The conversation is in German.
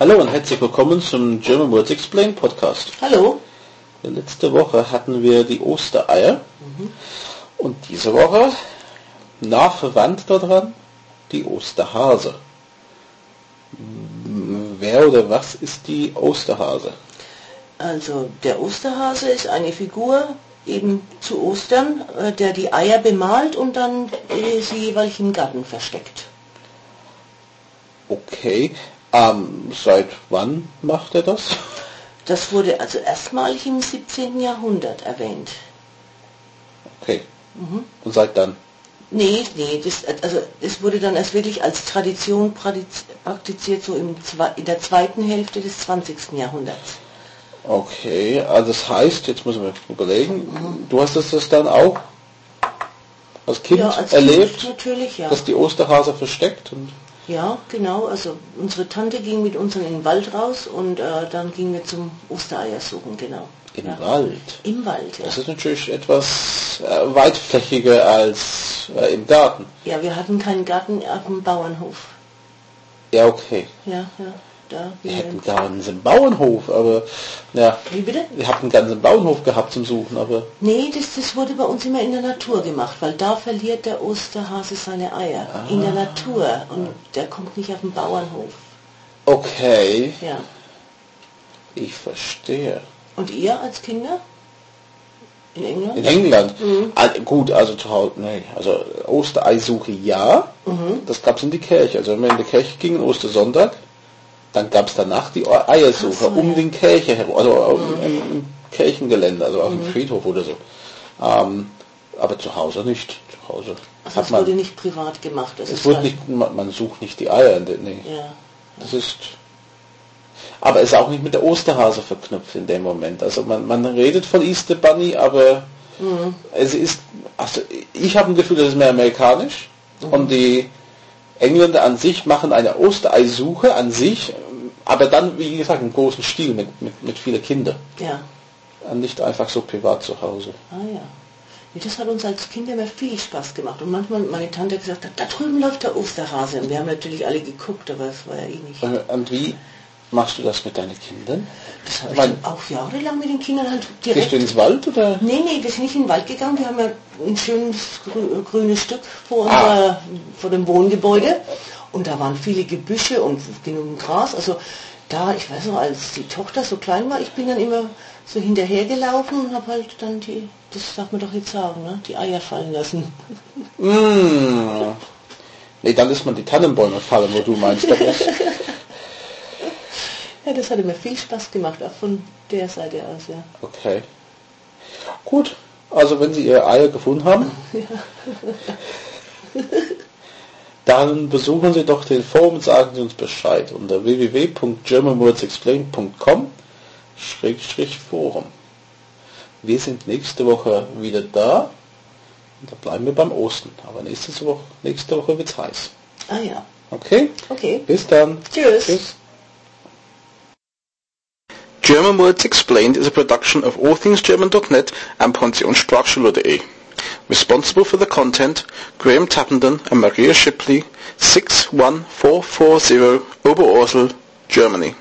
Hallo und herzlich willkommen zum German Words Explained Podcast. Hallo. Letzte Woche hatten wir die Ostereier und diese Woche nah verwandt daran die Osterhase. Wer oder was ist die Osterhase? Also der Osterhase ist eine Figur eben zu Ostern, äh, der die Eier bemalt und dann äh, sie jeweils im Garten versteckt. Okay, ähm, seit wann macht er das? Das wurde also erstmalig im 17. Jahrhundert erwähnt. Okay. Und seit dann? Nee, nee, das, also es wurde dann erst wirklich als Tradition praktiziert, so im, in der zweiten Hälfte des 20. Jahrhunderts. Okay, also das heißt, jetzt muss ich mir überlegen, du hast das, das dann auch als Kind ja, als erlebt, Kind natürlich, ja. dass die Osterhase versteckt und Ja, genau. Also unsere Tante ging mit uns in den Wald raus und äh, dann gingen wir zum Ostereier suchen, genau. im ja. Wald. Im Wald, ja. Das ist natürlich etwas äh, weitflächiger als äh, im Garten. Ja, wir hatten keinen Garten auf dem Bauernhof. Ja, okay. Ja, ja. Da Wir gingen hätten einen ganzen Bauernhof, aber ja, Wie bitte? wir hatten einen ganzen Bauernhof gehabt zum Suchen, aber Nee, das, das wurde bei uns immer in der Natur gemacht, weil da verliert der Osterhase seine Eier. In der Natur. Und der kommt nicht auf den Bauernhof. okay, Ja. ich verstehe. Und ihr als Kinder? In England? In England? Ah, gut, also zu Hause, nee, also Ostereisuche ja, das gab es in die Kirche. Also wenn wir in die Kirche gingen, Ostersonntag, dann gab es danach die Eiersuche so, um ja. den Kirche herum, also im, im Kirchengelände, also auf dem Friedhof oder so. Ähm, aber zu Hause nicht. Zu Hause Also hat es wurde man, nicht privat gemacht. Es halt- nicht, man, man sucht nicht die Eier, nee. Ja. Das ist, aber es ist auch nicht mit der Osterhase verknüpft in dem Moment. Also man, man redet von Easter Bunny, aber es ist, also ich habe ein Gefühl, das ist mehr amerikanisch und die Engländer an sich machen eine Ostereisuche an sich, aber dann, wie gesagt, im großen Stil mit, mit, mit vielen Kindern. Ja. Und nicht einfach so privat zu Hause. Ah ja. Das hat uns als Kinder immer viel Spaß gemacht. Und manchmal hat meine Tante gesagt, da drüben läuft der Osterhase. Und wir haben natürlich alle geguckt, aber es war ja eh nicht. Und wie machst du das mit deinen Kindern? Das habe ich dann auch jahrelang mit den Kindern halt Gehst direkt... du ins Wald oder? Nee, nee, wir sind nicht in den Wald gegangen. Wir haben ja ein schönes grü grünes Stück vor, Ah. unser, vor dem Wohngebäude. Und da waren viele Gebüsche und genug Gras. Also da, ich weiß noch, als die Tochter so klein war, ich bin dann immer so hinterhergelaufen und habe halt dann die, das darf man doch jetzt sagen, ne? die Eier fallen lassen. Mmh. Nee, dann lässt man die Tannenbäume fallen, wo du meinst. Ja, das hatte mir viel Spaß gemacht, auch von der Seite aus, ja. Okay. Gut. Also wenn Sie Ihre Eier gefunden haben, dann besuchen Sie doch den Forum und sagen Sie uns Bescheid unter www.germanwordsexplained.com Schrägstrich Forum. Wir sind nächste Woche wieder da und da bleiben wir beim Osten. Aber nächste Woche, nächste Woche wird's heiß. Ah ja, Okay? okay. Bis dann. Tschüss. Tschüss. German Words Explained is a production of allthingsgerman.net and pensionssprachschule.de. Responsible for the content, Graham Tappenden and Maria Shipley, 61440 Oberursel, Germany.